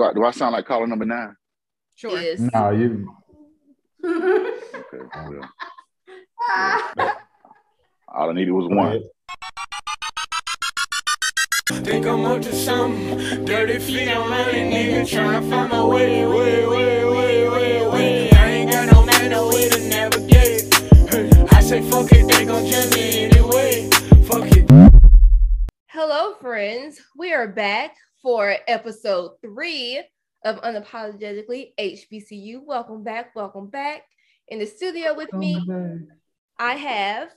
Do I, do I sound like caller number nine? Sure. Yes. No, you. Okay. well. All I needed was one. Think I'm up to something. Dirty feet, I'm running, nigga. Tryna find my way, way, way, way, way, way. I ain't got no man, no way to navigate. I say fuck it, they gon' judge me anyway. Fuck it. Hello, friends. We are back for episode three of Unapologetically HBCU. Welcome back. Welcome back. In the studio with me, I have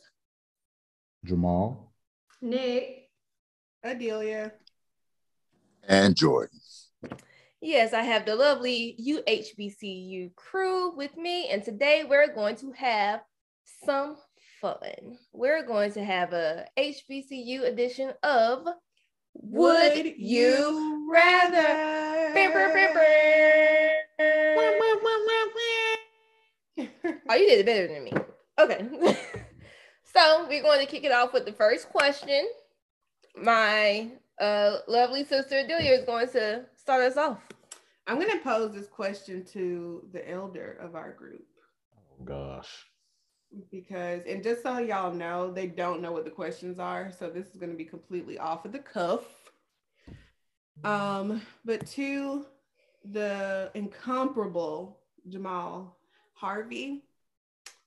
Jamal. Nick. Adelia. And Jordan. Yes, I have the lovely UHBCU crew with me, and today we're going to have some fun. We're going to have a HBCU edition of Would, You Rather? Oh, you did it better than me. Okay. so we're going to kick it off with the first question. My uh, lovely sister Adelia is going to start us off. I'm going to pose this question to the elder of our group Oh gosh. Because, and just so y'all know, they don't know what the questions are. So this is going to be completely off of the cuff. Um, but to the incomparable Jamal Harvey,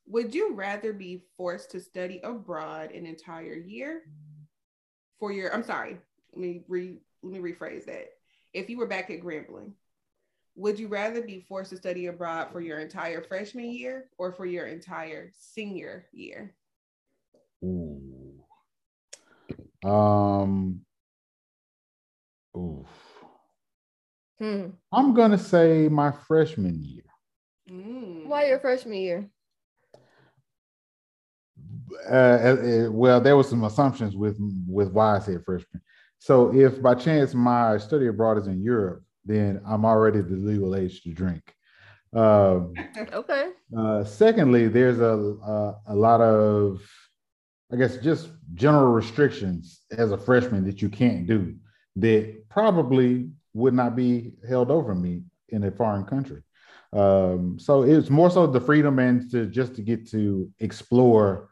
would you rather be forced to study abroad an entire year for your? I'm sorry, let me re let me rephrase that. If you were back at Grambling, would you rather be forced to study abroad for your entire freshman year or for your entire senior year? Ooh. Um. Oof. Hmm. I'm gonna say my freshman year. Mm. Why your freshman year? Uh, uh, well, there was some assumptions with with why I said freshman. So, if by chance my study abroad is in Europe, then I'm already the legal age to drink. Um, Okay. Uh, secondly, there's a, a a lot of, I guess, just general restrictions as a freshman that you can't do that probably would not be held over me in a foreign country. Um, so it's more so the freedom and to just to get to explore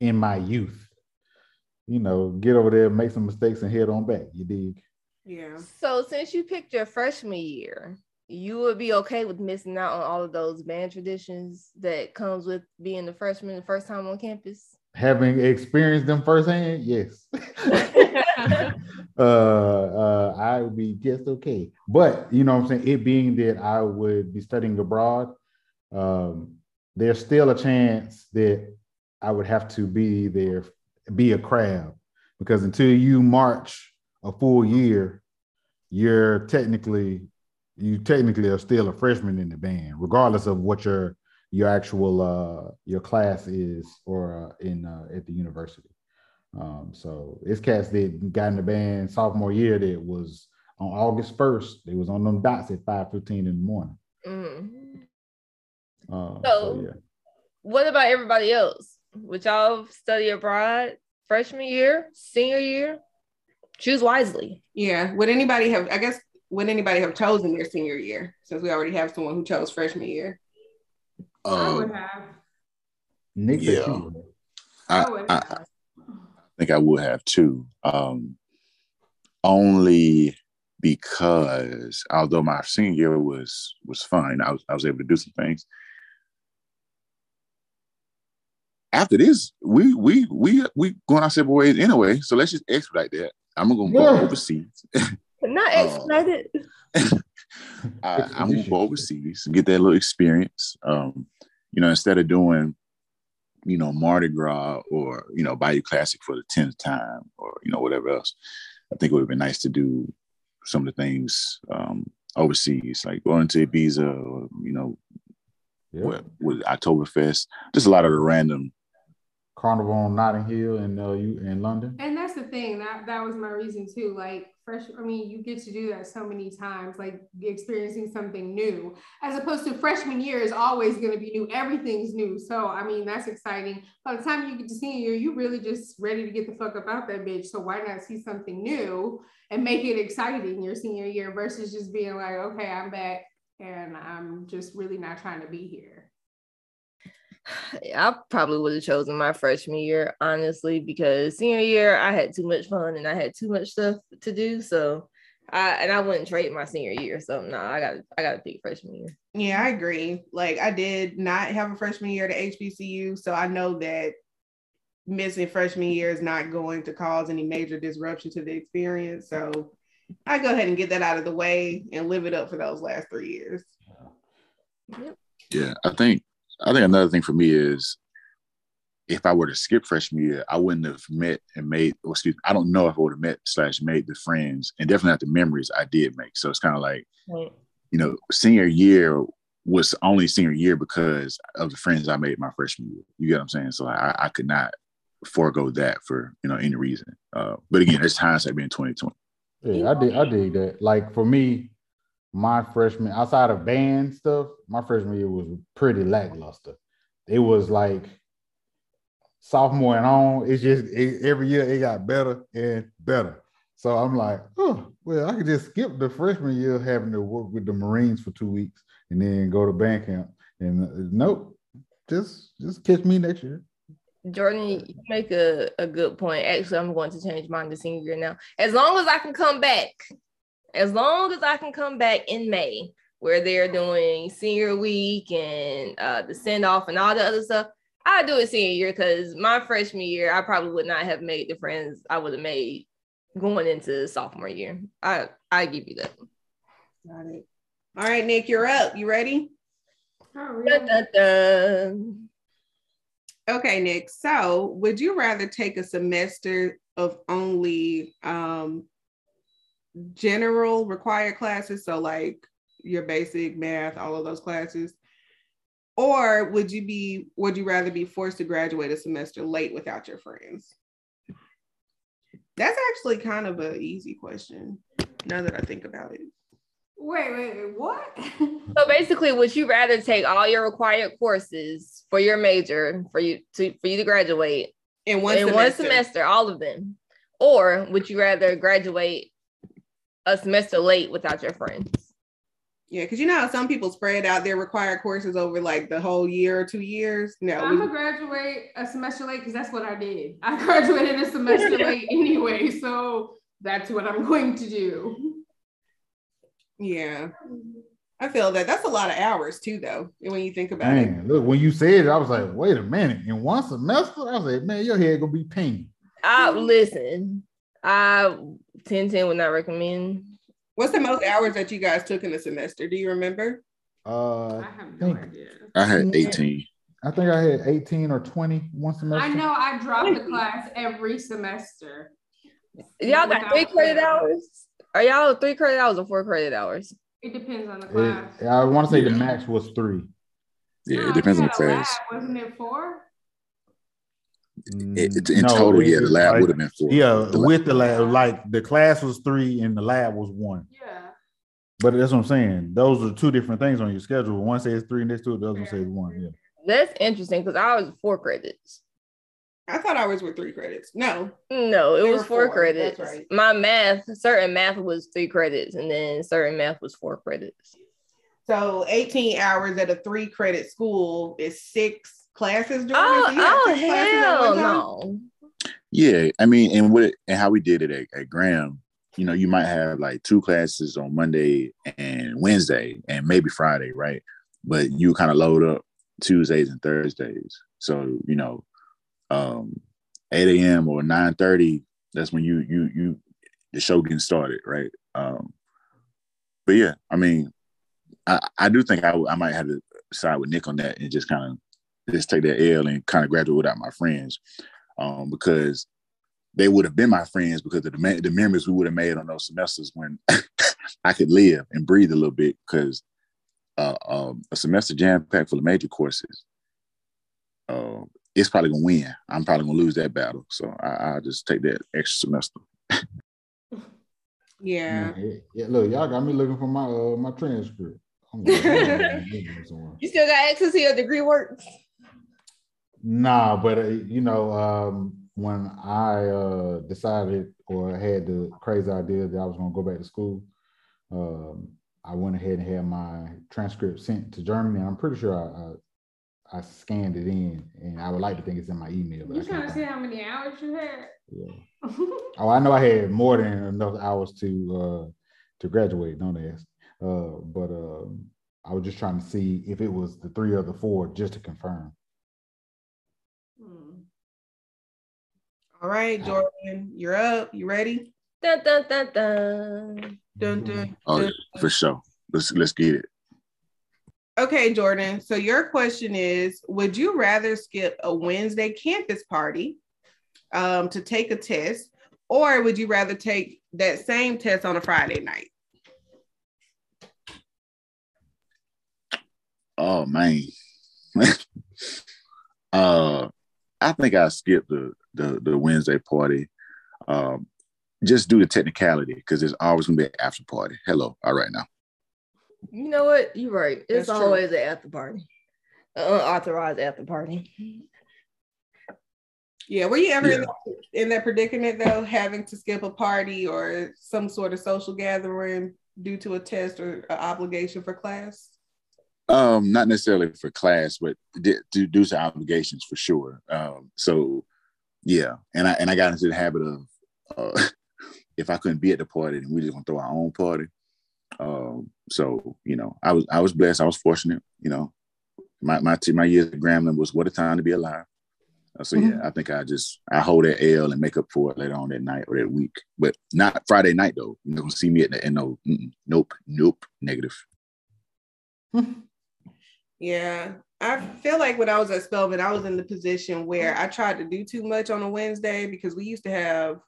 in my youth. You know, get over there, make some mistakes, and head on back. You dig? Yeah. So since you picked your freshman year, you would be okay with missing out on all of those band traditions that comes with being the freshman the first time on campus. Having experienced them firsthand, yes. uh, uh, I would be just okay. But you know what I'm saying? It being that I would be studying abroad, um, there's still a chance that I would have to be there, be a crab, because until you march a full year, you're technically you technically are still a freshman in the band, regardless of what your your actual uh your class is or uh, in uh, at the university. Um, so it's cats that got in the band sophomore year that was on August 1st. They was on them dots at 5:15 in the morning. Mhm. Uh, so, So- yeah. What about everybody else? Would y'all study abroad freshman year, senior year? Choose wisely. Yeah. Would anybody have, I guess, would anybody have chosen their senior year since we already have someone who chose freshman year? I would Um, have. Nick Yeah. I, I would I, have. I think I would have too. Um, only because although my senior year was was fun, I was I was able to do some things. After this, we we we we going our separate ways anyway. So let's just expedite that. I'm gonna go Yeah. overseas. Not Oh. expedited. I, I'm gonna go overseas and get that little experience. Um, you know, instead of doing, you know, Mardi Gras or you know, Bayou Classic for the tenth time or you know whatever else, I think it would have been nice to do some of the things um, overseas, like going to Ibiza or you know, Yeah. what with Oktoberfest, just a lot of the random Carnival on Notting Hill in uh, you in London. And that's the thing that that was my reason too. Like fresh, I mean, you get to do that so many times, like experiencing something new, as opposed to freshman year is always going to be new. Everything's new. So I mean, that's exciting. By the time you get to senior year, you really just ready to get the fuck up out that bitch. So why not see something new and make it exciting your senior year versus just being like, okay, I'm back and I'm just really not trying to be here. I probably would have chosen my freshman year, honestly, because senior year I had too much fun and I had too much stuff to do. So I and I wouldn't trade my senior year. So no, I got I got to pick freshman year. Yeah, I agree. Like I did not have a freshman year at HBCU, so I know that missing freshman year is not going to cause any major disruption to the experience. So I go ahead and get that out of the way and live it up for those last three years. Yep. Yeah, I think I think another thing for me is if I were to skip freshman year, I wouldn't have met and made, or excuse me, I don't know if I would have met slash made the friends and definitely not the memories I did make. So it's kind of like, Right. you know, senior year was only senior year because of the friends I made my freshman year. You get what I'm saying? So I, I could not forego that for, you know, any reason. Uh, but again, it's hindsight being 2020. Yeah, I did. I did that. Like for me, my freshman outside of band stuff, my freshman year was pretty lackluster. It was like sophomore and on. It's just it, every year it got better and better. So I'm like, oh, well, I could just skip the freshman year having to work with the Marines for two weeks and then go to band camp. And uh, nope, just just catch me next year. Jordan, you make a, a good point. Actually, I'm going to change mine to senior year now. As long as I can come back, as long as I can come back in May, where they're doing senior week and uh, the send off and all the other stuff, I do it senior year because my freshman year, I probably would not have made the friends I would have made going into sophomore year. I I give you that. Got it. All right, Nick, you're up. You ready? Dun, dun, dun. Okay, Nick. So, would you rather take a semester of only um, general required classes, so like your basic math, all of those classes, or would you be would you rather be forced to graduate a semester late without your friends? That's actually kind of an easy question. Now that I think about it. Wait, wait, wait, what? So basically, would you rather take all your required courses for your major for you to for you to graduate In one in semester. one semester, all of them, or would you rather graduate a semester late without your friends? Yeah, because you know how some people spread out their required courses over like the whole year or two years. No, I'm we- gonna graduate a semester late because that's what I did. I graduated a semester late anyway, so that's what I'm going to do. yeah. I feel that that's a lot of hours too, though. When you think about it, Man, look, when you said it, I was like, wait a minute. In one semester, I was like, man, your head gonna be pinging. I uh, listen. I 10 10 would not recommend. what's the most hours that you guys took in the semester? Do you remember? Uh, I have no idea. I had 18. I think I had 18 or 20 one semester. I know I dropped the class every semester. Y'all got three credit hours? Are y'all three credit hours or four credit hours? It depends on the It- class. I want to say the max was three. Yeah, No, it depends on the class. lab, Wasn't it four? It, it- in mm, No, total, it yeah, the lab like- would have been four. Yeah, The with the lab, like the class was three and the lab was one. Yeah. But that's what I'm saying. Those are two different things on your schedule. One says three next to it, the other one says one. Yeah. That's interesting because I was four credits. I thought ours were three credits. No, No, it They was four, four, credits. that's right. My math, certain math was three credits, and then certain math was four credits. so 18 hours at a three credit school is six classes. Jordan? Oh, So you had oh six classes at hell no. Yeah, I mean, and what and how we did it at, at Graham, you know, you might have like two classes on Monday and Wednesday and maybe Friday, right? But you kind of load up Tuesdays and Thursdays. So, you know, um 8 a.m. or 9 30, that's when you you you the show getting started, right? Um but yeah, I mean, I, I do think I, I might have to side with Nick on that and just kind of just take that L and kind of graduate without my friends um, because they would have been my friends because of the, the memories we would have made on those semesters when I could live and breathe a little bit because uh, um, a semester jam packed full of major courses. Uh, it's probably gonna win. I'm probably gonna lose that battle. So I, I just take that extra semester. Yeah. Yeah, yeah, look, y'all got me looking for my uh my transcript. I'm like, "Oh, You still got access to your degree works? Nah, but uh, you know, um, when I uh decided or had the crazy idea that I was gonna go back to school, um, I went ahead and had my transcript sent to Germany. I'm pretty sure I, I I scanned it in, and I would like to think it's in my email. You trying to see how many hours you had? Yeah. Oh, I know I had more than enough hours to uh to graduate, don't ask. Uh, but um I was just trying to see if it was the three or the four just to confirm. All right, Jordan, you're up. You ready? Dun, dun, dun, dun. Dun, dun, Oh, dun. yeah, for sure. Let's let's get it. Okay, Jordan. So your question is: Would you rather skip a Wednesday campus party um, to take a test, or would you rather take that same test on a Friday night? Oh man. uh I think I skipped the the the Wednesday party. Um just due to technicality, because there's always gonna be an after party. Hello, all right now. You know what? You're right. It's That's true. always an after party, an unauthorized after party. Yeah, were you ever in, Yeah. that, in that predicament though, having to skip a party or some sort of social gathering due to a test or an obligation for class? Um, not necessarily for class, but di- due, due to obligations for sure. Um, so yeah, and I and I got into the habit of uh, if I couldn't be at the party, then we just gonna throw our own party. Um, so you know, I was I was blessed. I was fortunate. You know, my my t- my years at Grambling was what a time to be alive. Uh, so yeah, I think I just I hold that L and make up for it later on that night or that week, but not Friday night though. You're gonna see me at the end. No, nope, nope, negative. Yeah, I feel like when I was at Spelman, I was in the position where I tried to do too much on a Wednesday because we used to have,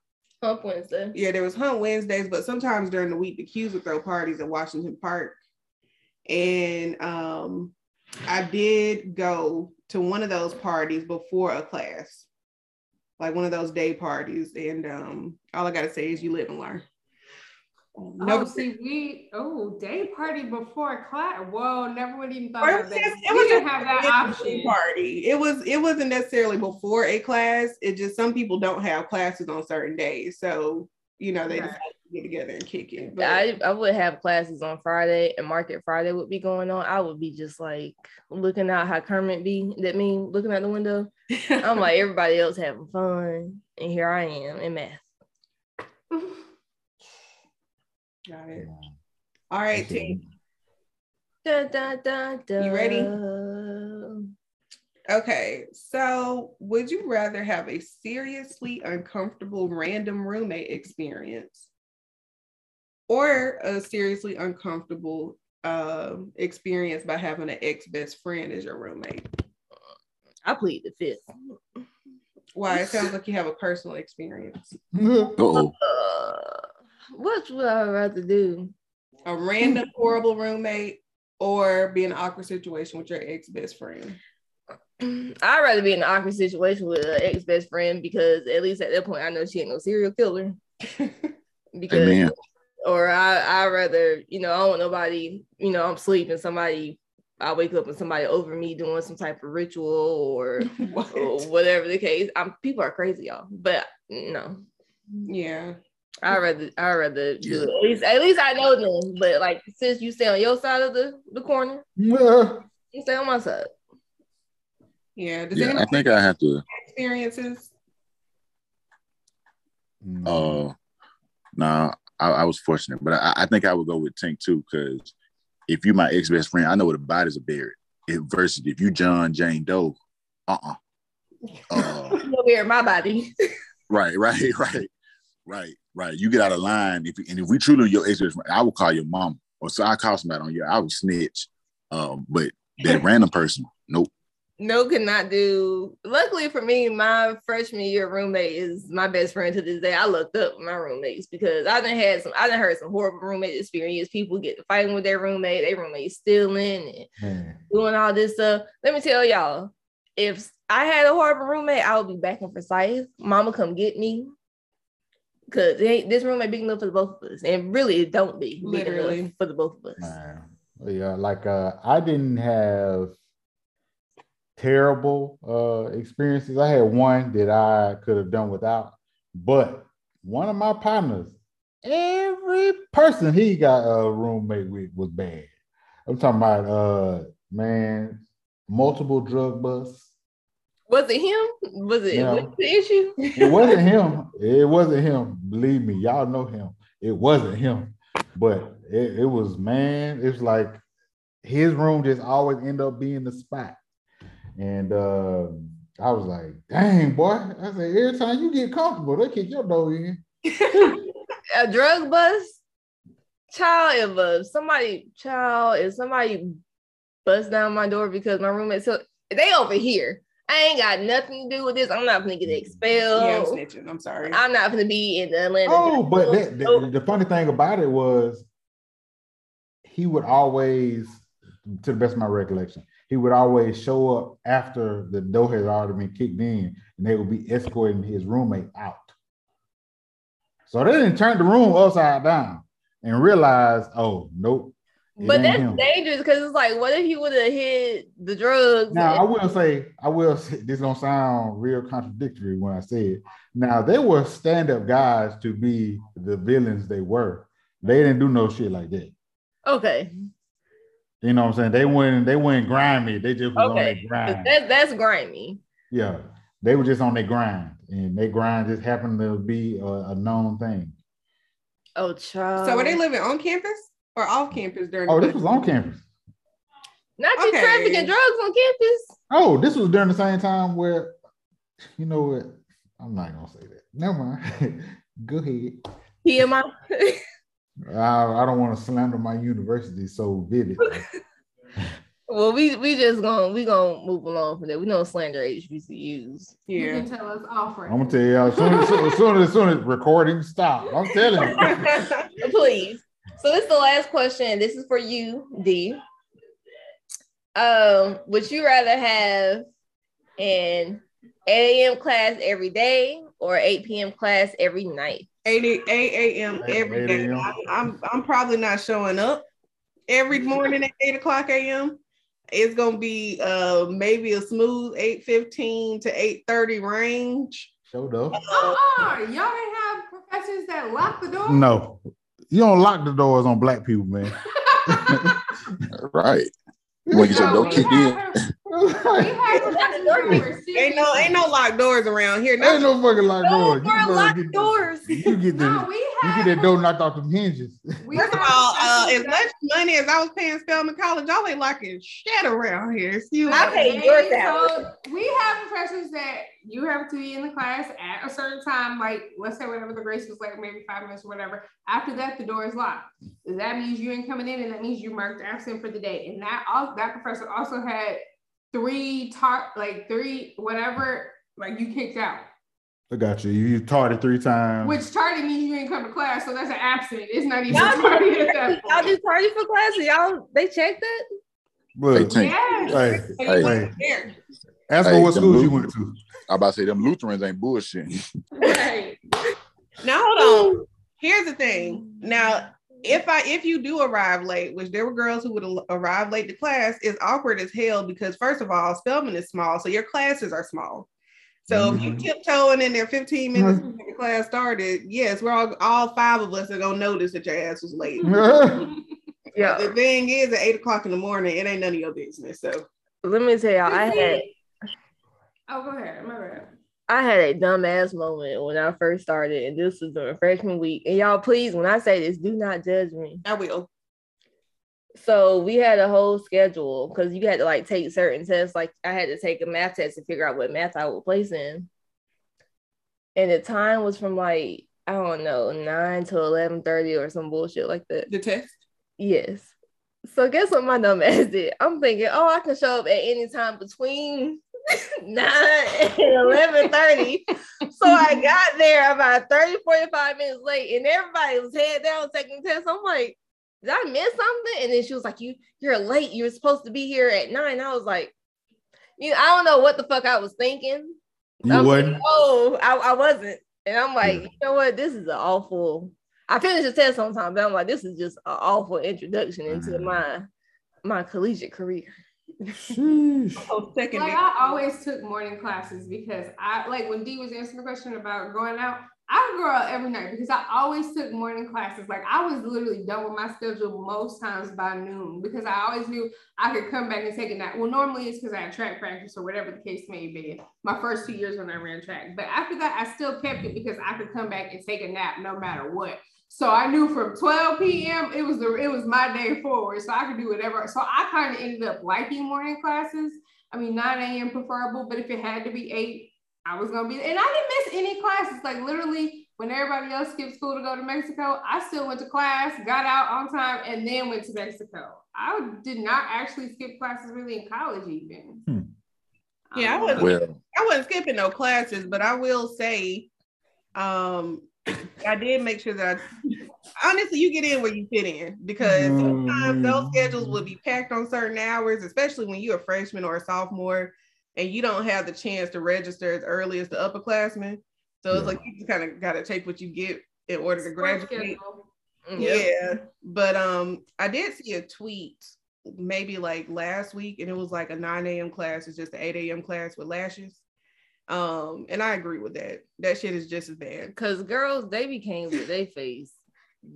Hump Wednesday. yeah, there was Hump Wednesdays, but sometimes during the week, the Qs would throw parties at Washington Park. And um, I did go to one of those parties before a class, like one of those day parties. And um, all I got to say is you live and learn. No, oh, see, we oh day party before class. Whoa, never would even thought of about that. It we was didn't a have that option. party. It was it wasn't necessarily before a class. It just some people don't have classes on certain days, so you know they Right. decide to get together and kick it. But I, I would have classes on Friday and Market Friday would be going on. I would be just like looking out how Kermit be. That mean looking out the window. I'm like everybody else having fun, and here I am in math. Got it. All right, team. Dun, dun, dun, dun. You ready? Okay, so would you rather have a seriously uncomfortable random roommate experience or a seriously uncomfortable um, experience by having an ex best friend as your roommate? I plead the fifth. Why? It sounds like you have a personal experience. Oh, what would I rather do? A random horrible roommate or be in an awkward situation with your ex best friend. I'd rather be in an awkward situation with an ex best friend because at least at that point I know she ain't no serial killer. because Amen. or I I rather you know I don't want nobody you know I'm sleeping somebody I wake up and somebody over me doing some type of ritual or, What? or whatever the case. I'm people are crazy y'all, but no. Yeah. I rather I rather do it. At least at least I know them. But like since you stay on your side of the, the corner, Yeah. you stay on my side. Yeah. Does yeah. I think I have to. have experiences? Uh, nah, I, I was fortunate, but I, I think I would go with Tank too, because if you my ex best friend, I know where the bodies are buried. If, versus if you John Jane Doe, uh uh uh, You over here in my body. right, right, right, right, right. You get out of line. If and if we truly your ex best I will call your mom, or so I call somebody on you. I will snitch. Um, but that random person, nope. No could not do. Luckily for me, my freshman year roommate is my best friend to this day. I looked up my roommates because I done had some. I done heard some horrible roommate experience. People get fighting with their roommate. Their roommate stealing and Man. doing all this stuff. Let me tell y'all, if I had a horrible roommate, I would be back in Forsyth. Mama come get me. Cause this room ain't big enough for the both of us. And really it don't be Literally. enough for the both of us. Man. Yeah, like uh I didn't have terrible uh experiences. I had one that I could have done without, but one of my partners, every person he got a roommate with was bad. I'm talking about uh man, multiple drug busts. Was it him? Was it the issue? It wasn't him. It wasn't him. Believe me, y'all know him. It wasn't him. But it, it was man. It's like his room just always end up being the spot. And uh, I was like, dang boy. I said, every time you get comfortable, they kick your door in. a drug bust? Child, if uh, somebody, child, if somebody bust down my door because my roommate, so they over here. I ain't got nothing to do with this. I'm not gonna get expelled. Yeah, I'm snitching. I'm sorry. I'm not gonna be in the Atlanta. Oh, but that, Nope. the, the funny thing about it was he would always, to the best of my recollection, he would always show up after the door had already been kicked in, and they would be escorting his roommate out. So they didn't turn the room upside down and realize, oh nope. It but that's him. dangerous because it's like, what if you would have hit the drugs? Now I will say, I will say this gonna sound real contradictory when I say it. Now they were stand-up guys to be the villains they were. They didn't do no shit like that. okay, You know what I'm saying? They went they went grimy. They just was on Okay. grind. that's that's grimy. Yeah. They were just on their grind. And their grind just happened to be a, a known thing. Oh, child. so were they living on campus or off campus during Oh, the this was on campus. not you trafficking drugs on campus? Oh, this was during the same time where you know what? I'm not gonna say that. Never mind. Go ahead. TMI. I, I don't want to slander my university so vivid. well, we we just gonna we gonna move along from that. We don't slander HBCUs. You Yeah. can tell us off right I'm gonna tell you as soon as, as soon as, as soon as recording stop. I'm telling you. Please. So this is the last question. This is for you, D. Um, would you rather have an 8 a.m. class every day or 8 p.m. class every night? 8, 8 a.m. every day. 8 day. a.m. I- I'm I'm probably not showing up every morning at 8 o'clock a.m. It's gonna be uh maybe a smooth 8:15 to 8:30 range. Showed up. Uh-uh. Y'all didn't have professors that lock the door? No, you don't lock the doors on black people, man. Right. When You want to get your No, door in? had- We had professors that were Ain't no ain't no locked doors around here. Ain't No, no fucking lock No doors. You locked get- doors. You get the No, we you get that door knocked off the hinges. we First of all, uh, as much money as I was paying Spelman College, y'all ain't locking shit around here. Excuse I me. pay your Okay, salary. So we have professors that you have to be in the class at a certain time, like let's say whatever the grace was like, maybe five minutes or whatever. After that, the door is locked. That means you ain't coming in, and that means you marked absent for the day. And that all that professor also had three tar like three whatever, like you kicked out. I got you. You taught it three times. Which tardy means you ain't come to class, so that's an absent. It's not even Y'all tardy at that Y'all do party for class? Y'all they checked it? Look, Hey, Tink. Yes. hey, And Hey. you wasn't there. ask Hey, me what the schools you went to. I about to say them Lutherans ain't bullshitting. Right. Now hold on. Here's the thing. Now, if I if you do arrive late, which there were girls who would arrive late to class, it's awkward as hell because first of all, Spelman is small, so your classes are small. So if you Mhm. tiptoeing in there 15 minutes before the class started, yes, we're all all five of us are gonna notice that your ass was late. Yeah. The thing is, at eight o'clock in the morning, it ain't none of your business. So Let me tell y'all, I had Oh, go ahead. My bad. I had a dumbass moment when I first started, and this was during freshman week. And y'all, please, when I say this, do not judge me. I will. So we had a whole schedule because you had to like take certain tests. Like I had to take a math test to figure out what math I would place in. And the time was from like, I don't know, nine to eleven thirty or some bullshit like that. The test. Yes. So guess what my dumb ass did? I'm thinking, oh, I can show up at any time between nine and eleven thirty. so I got there about 30, 45 minutes late, and everybody was head down taking tests. I'm like, did I miss something? And then she was like, You you're late. You're supposed to be here at nine. I was like, you know, I don't know what the fuck I was thinking. You I'm wasn't? Like, oh, I, I wasn't. And I'm like, Yeah. you know what? This is an awful. I finished the test sometimes, but I'm like, this is just an awful introduction into Mhm. my my collegiate career. Sheesh. Oh, second. Like I always took morning classes because I like when Dee was answering the question about going out. I would go out every night because I always took morning classes. Like I was literally done with my schedule most times by noon because I always knew I could come back and take a nap. Well, normally it's because I had track practice or whatever the case may be. My first two years when I ran track, but after that I still kept it because I could come back and take a nap no matter what. So I knew from 12 p.m. it was the it was my day forward, so I could do whatever. So I kind of ended up liking morning classes. I mean, 9 a.m. preferable, but if it had to be eight, I was gonna be. And I didn't miss any classes. Like literally, when everybody else skipped school to go to Mexico, I still went to class, got out on time, and then went to Mexico. I did not actually skip classes really in college, even. Hmm. Yeah, I Um, wasn't- Well, I wasn't skipping no classes, but I will say, um, I did make sure that I, honestly you get in where you fit in because sometimes those schedules will be packed on certain hours, especially when you're a freshman or a sophomore and you don't have the chance to register as early as the upperclassmen. So it's Yeah. like you just kind of got to take what you get in order to graduate. schedule. Yep. Yeah, but um, I did see a tweet maybe like last week, and it was like a 9 a.m. class. It's just an 8 a.m. class with lashes. Um, and I agree with that. That shit is just as bad. Cause girls, they became with their face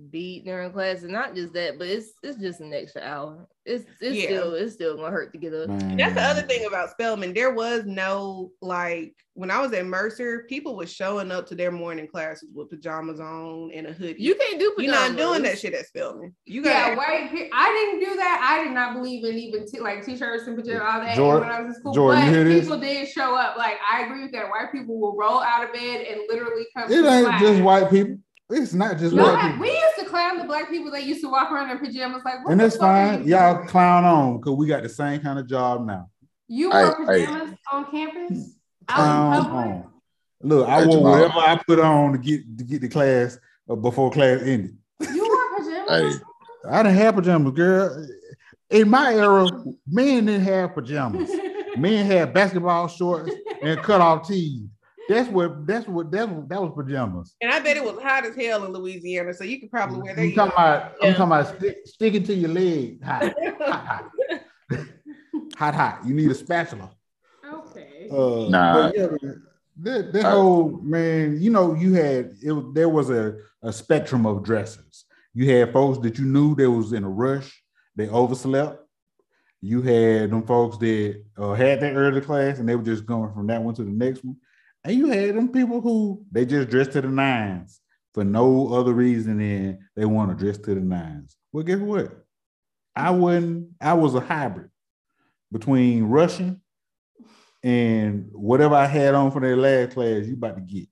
beat during class, and not just that, but it's it's just an extra hour. It's it's Yeah. still it's still gonna hurt to get up. Man. That's the other thing about Spelman. There was no like when I was at Mercer, people was showing up to their morning classes with pajamas on and a hoodie. You can't do You're not doing that shit at Spelman. You Yeah, got white. pe- I didn't do that. I did not believe in even t- like t-shirts and pajamas all that Jordan- when I was in school. Jordan, you hear but this? people did show up. Like I agree with that. White people will roll out of bed and literally come. It to ain't class. just white people. It's not just No, white people. we used to clown the black people that used to walk around in pajamas. Like, what And the that's fine. you Y'all doing? clown on because we got the same kind of job now. You Hey, wore hey. pajamas on campus. Clown Out on. Look, I wore whatever I put on to get to get the class uh, before class ended. You wore pajamas. hey, I didn't have pajamas, girl. In my era, men didn't have pajamas. Men had basketball shorts and cut off tees. That's what that's what that, that was pajamas. and I bet it was hot as hell in Louisiana, so you could probably wear that. I'm talking about I'm talking about stick, sticking to your leg. Hot, hot, hot. hot, hot. You need a spatula. okay. Uh, Nah. but yeah, that, that whole man, you know, you had it. There was a, a spectrum of dresses. You had folks that you knew that was in a rush. They overslept. You had them folks that uh, had that early class and they were just going from that one to the next one. And you had them people who they just dressed to the nines for no other reason than they want to dress to the nines. Well, guess what? I wasn't. I was a hybrid between Russian and whatever I had on for that last class, you about to get.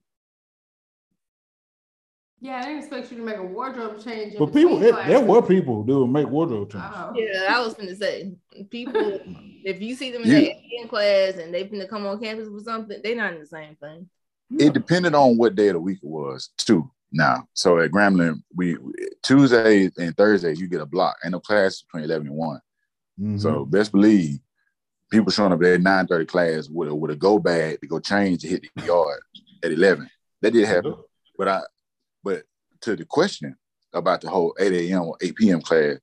Yeah, I didn't expect you to make a wardrobe change. But people, it, there were people that would make wardrobe changes. Oh. Yeah, I was gonna say people. if you see them in You- the class and they finna come on campus with something, they're not in the same thing. it depended on what day of the week it was too. Now, so at Grambling, we Tuesdays and Thursdays you get a block, and the class between eleven and one. Mhm. So best believe people showing up at their nine thirty class with a with a go bag to go change to hit the yard at eleven. That did happen, but I but to the question about the whole eight a.m. or eight p.m. class,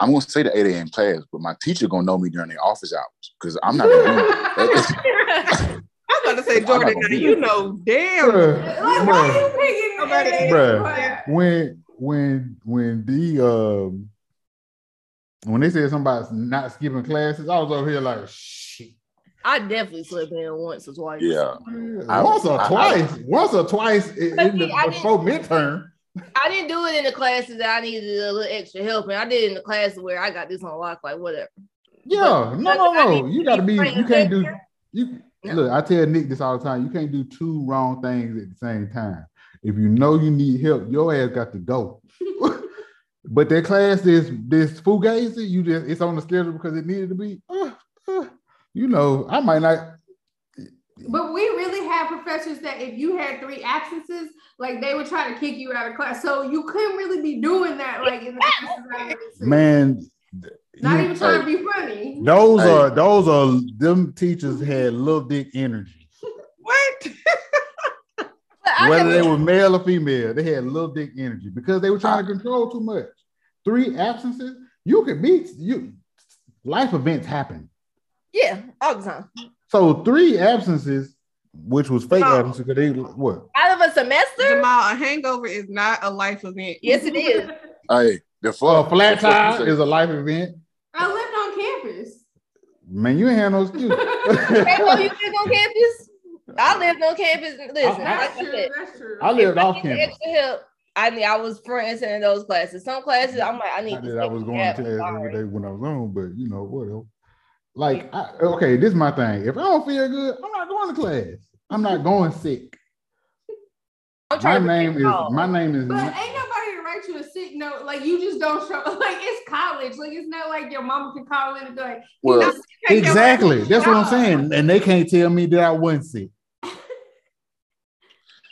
I'm gonna say the eight a.m. class, but my teacher gonna know me during the office hours because I'm not gonna do that. I was about to say, Jordan, now you know damn. Bruh, Like, why bruh. are you picking Bruh. when when when the um when they said somebody's not skipping classes, I was over here like shit. I definitely slept in once or twice. yeah, I- once or I- I- twice, once or twice in, in the, see, I didn't- before midterm. I didn't do it in the classes that I needed a little extra help, and I did it in the classes where I got this on lock, like whatever. Yeah, no, no, no. You got to be be. You can't do. You Yeah. look. I tell Nick this all the time. You can't do two wrong things at the same time. If you know you need help, your ass got to go. but that class is this fugazi. You just it's on the schedule because it needed to be. Uh, uh, you know, I might not. But we really had professors that if you had three absences, like they would try to kick you out of class. So you couldn't really be doing that, like in the classes I went to. Man, Not You- even trying to be funny. Those Hey. are those are them teachers had little dick energy. What? Whether they were male or female, they had little dick energy because they were trying to control too much. Three absences, you could beat you. Life events happen. Yeah, all the time. So three absences, which was fake No. absences, because they what? Out of a semester? Jamal, a hangover is not a life event. Yes, it is. Hey, the A fuck flat the tire is a life event. I lived on campus. Man, you ain't had no excuse. Hey, so you live on campus? I lived on campus. Listen, I- like That's I true. said, That's true. I lived if off need campus. Extra help. I mean, I was front and in those classes. Some classes, I'm like, I need Not to that I was going to class every day when I was on, but you know, whatever. Like, I, okay, this is my thing. If I don't feel good, I'm not going to class. I'm not going sick. My name is recall. my name is. But ain't nobody to write you a sick note. Like you just don't show. Like it's college. Like it's not like your mama can call in and be like, Well, you know, Exactly. That's what I'm saying. And they can't tell me that I wasn't sick.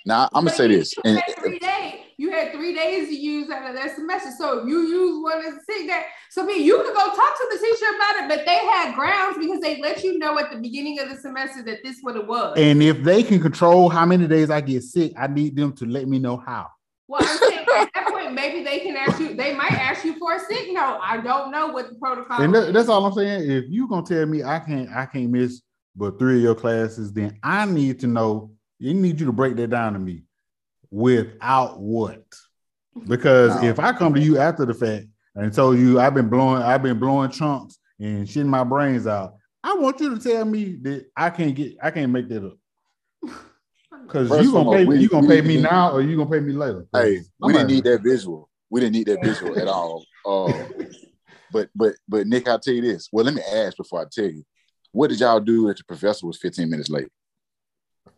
now I'm gonna say this, and had three days. You had three days to use out of that semester. So if you use one as a sick day, so I mean, you could go talk to the teacher about it, but they had grounds because they let you know at the beginning of the semester that this what it was. And if they can control how many days I get sick, I need them to let me know how. well, I'm saying at that point, maybe they can ask you. They might ask you for a sick note. I don't know what the protocol. And that- that's all I'm saying. If you're gonna tell me I can't I can't miss but three of your classes, then I need to know. You need you to break that down to me. Without what? Because No. if I come to you after the fact and told you I've been blowing I've been blowing chunks and shitting my brains out, I want you to tell me that I can't get I can't make that up. Because you of gonna all, pay we- you gonna pay me now or you gonna pay me later. hey, we didn't need that visual. We didn't need that visual at all. Uh, but but but Nick, I'll tell you this. Well, let me ask before I tell you. What did y'all do if the professor was 15 minutes late?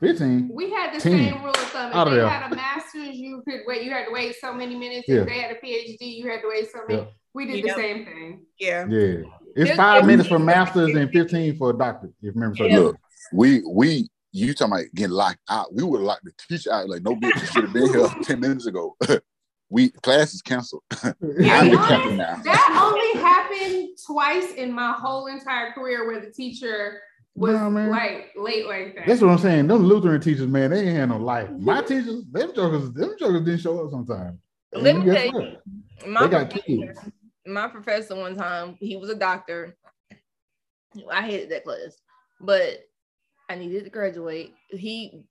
15. We had the Team. same rule of thumb. If Out of they had a master's, you could wait. You had to wait so many minutes. Yeah. If they had a PhD, you had to wait so many. Yeah. We did Yeah. the same thing. Yeah. Yeah. It's five minutes for masters and 15 for a doctor, if memory serves Yeah. Look, we we you talking about getting locked out. We would have locked the teacher out like no bitch should have been here 10 minutes ago. we class is canceled. Yeah, I'm the captain now. That only happened twice in my whole entire career where the teacher was man. like late like that. That's what I'm saying. Them Lutheran teachers, man, they ain't had no life. My teachers, them jokers, them jokers didn't show up sometimes. Let me tell you, my They got professor, my professor one time, he was a doctor. I hated that class, but I needed to graduate. He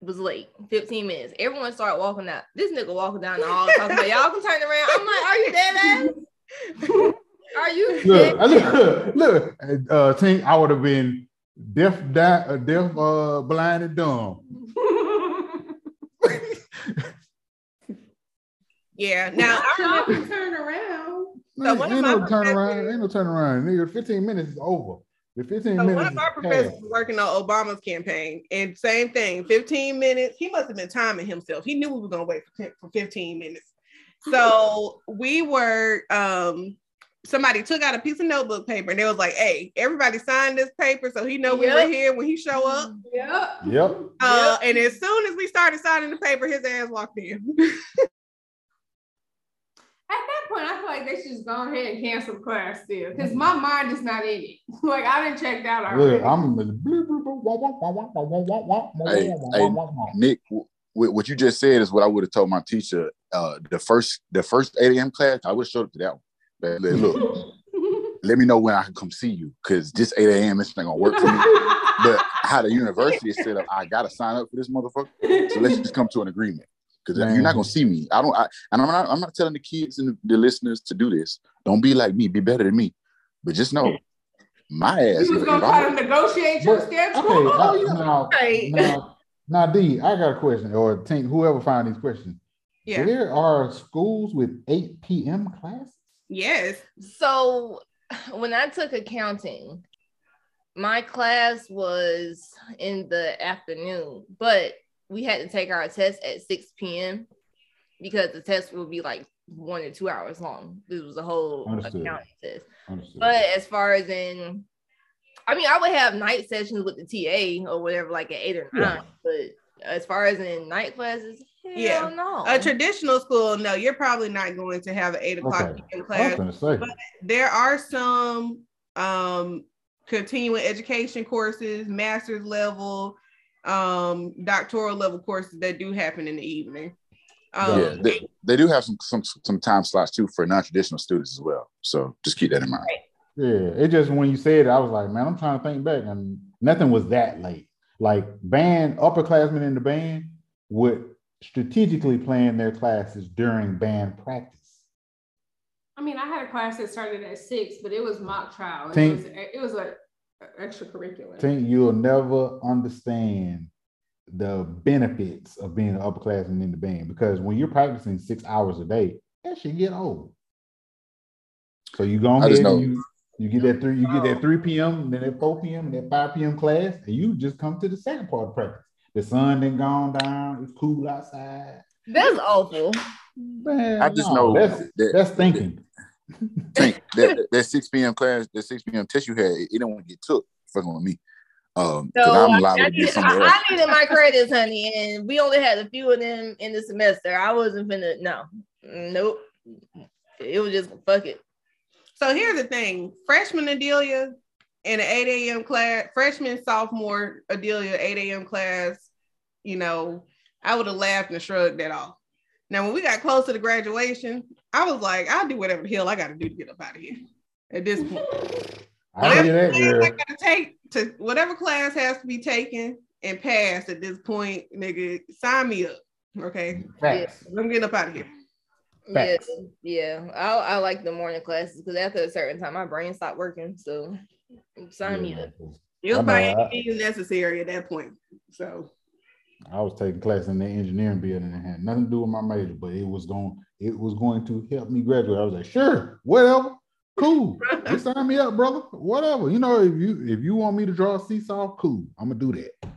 was late, 15 minutes. Everyone started walking out. This nigga walking down the hall talking about y'all can turn around. I'm like, are you dead ass? Are you Look, dead? look, look, uh, I would have been deaf, di- uh, deaf, uh, blind, and dumb. Yeah. Now I Y'all remember can turn around. Man, one of ain't no turn around. Ain't no turn around. Nigga, 15 minutes is over. The 15 so minutes. one of our is professors was working on Obama's campaign, and same thing, 15 minutes. He must have been timing himself. He knew we were gonna wait for, 10 for 15 minutes. So we were um somebody took out a piece of notebook paper and they was like, "Hey, everybody sign this paper so he know yep. we were here when he show up." Yep. Yep. Uh, yep. And as soon as we started signing the paper, his ass walked in. At that point, I feel like they should just go ahead and cancel class still, because my mind is not in it. like I didn't check out already. Hey, hey, Nick. What you just said is what I would have told my teacher. Uh, the first, the first 8 a.m. class, I would have showed up to that one. But look, let me know when I can come see you because this 8 a.m. it's not gonna work for me. But how the university is set up, I gotta sign up for this motherfucker. So let's just come to an agreement. Because you're not gonna see me. I don't. I, and I'm not. I'm not telling the kids and the, the listeners to do this. Don't be like me. Be better than me. But just know, my ass. You was gonna try to negotiate your schedule. Okay, Oh, now, you- now, Right. now, now, D, I got a question, or Tink, whoever find these questions. Yeah. There are schools with 8 p.m. classes. Yes. So when I took accounting, my class was in the afternoon, but we had to take our test at 6 p.m. because the test would be like one or two hours long. This was a whole Understood. accounting test. Understood. But as far as in, I mean, I would have night sessions with the TA or whatever, like at eight or nine. Yeah. But as far as in night classes, Yeah. no. A traditional school, no, you're probably not going to have an eight o'clock Okay. PM I was class. say. But there are some um continuing education courses, master's level, um, doctoral level courses that do happen in the evening. Um, yeah, they, they do have some, some some time slots too for non-traditional students as well. So just keep that in mind. Yeah, it just when you said it, I was like, man, I'm trying to think back, and nothing was that late. Like band upperclassmen in the band would strategically plan their classes during band practice. I mean, I had a class that started at six, but it was mock trial. It Think- was it was a, a extracurricular. Think you'll never understand the benefits of being an upperclassman in the band because when you're practicing six hours a day, that should get old. So you go I ahead and you you get that three, you get that 3 p.m., then that 4 p.m., and that 5 p.m. class, and you just come to the second part of practice. The sun then gone down, it's cool outside. That's awful. Man, I just no, know that's that- that's thinking. Think that, that 6 p.m. class, that 6 p.m. test you had, it, it don't want to get took fucking with me. Um, So I'm I, I to needed, get somewhere I. I needed my credits, honey, and we only had a few of them in the semester. I wasn't finna. No, nope. It was just fuck it. So here's the thing: freshman Adelia in an 8 a.m. class, freshman, sophomore Adelia 8 a.m. class, you know, I would have laughed and shrugged that off. Now, when we got close to the graduation, I was like, I'll do whatever the hell I got to do to get up out of here. At this point, I hear that, class girl. I got to take to whatever class has to be taken and passed at this point, nigga, sign me up. Okay, Facts. I'm getting up out of here. Yeah, Facts. yeah. I, I like the morning classes because after a certain time, my brain stopped working. So sign me Yeah. up. It was I by any means necessary at that point. So I was taking class in the engineering building and had nothing to do with my major, but it was going it was going to help me graduate. I was like, sure, whatever, cool. Just sign me up, brother. Whatever. You know, if you if you want me to draw a seesaw, cool. I'm gonna do that.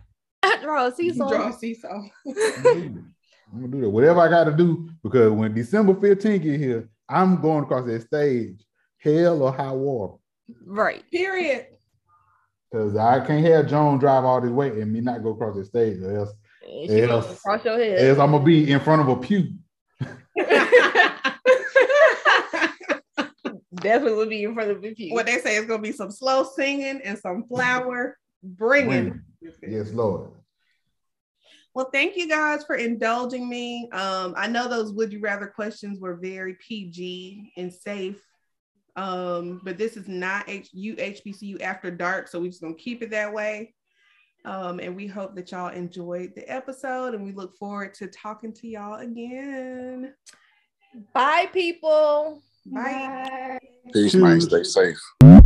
I draw a you seesaw. draw a seesaw. I'm gonna do that. I'm gonna do that. Whatever I gotta do, because when December 15th get here, I'm going across that stage, hell or high water. Right. Period. Because I can't have Joan drive all this way and me not go across the stage, or else, And she Yes. cross your head. else I'm gonna be in front of a pew. Definitely would be in front of the pew. what they say is gonna be some slow singing and some flower bringing. Yes, Lord. Well, thank you guys for indulging me. Um, I know those would you rather questions were very PG and safe. Um, but this is not H- U HBCU after dark, so we're just gonna keep it that way. Um, and we hope that y'all enjoyed the episode, and we look forward to talking to y'all again. Bye, people. Bye. Peace, man. Stay safe.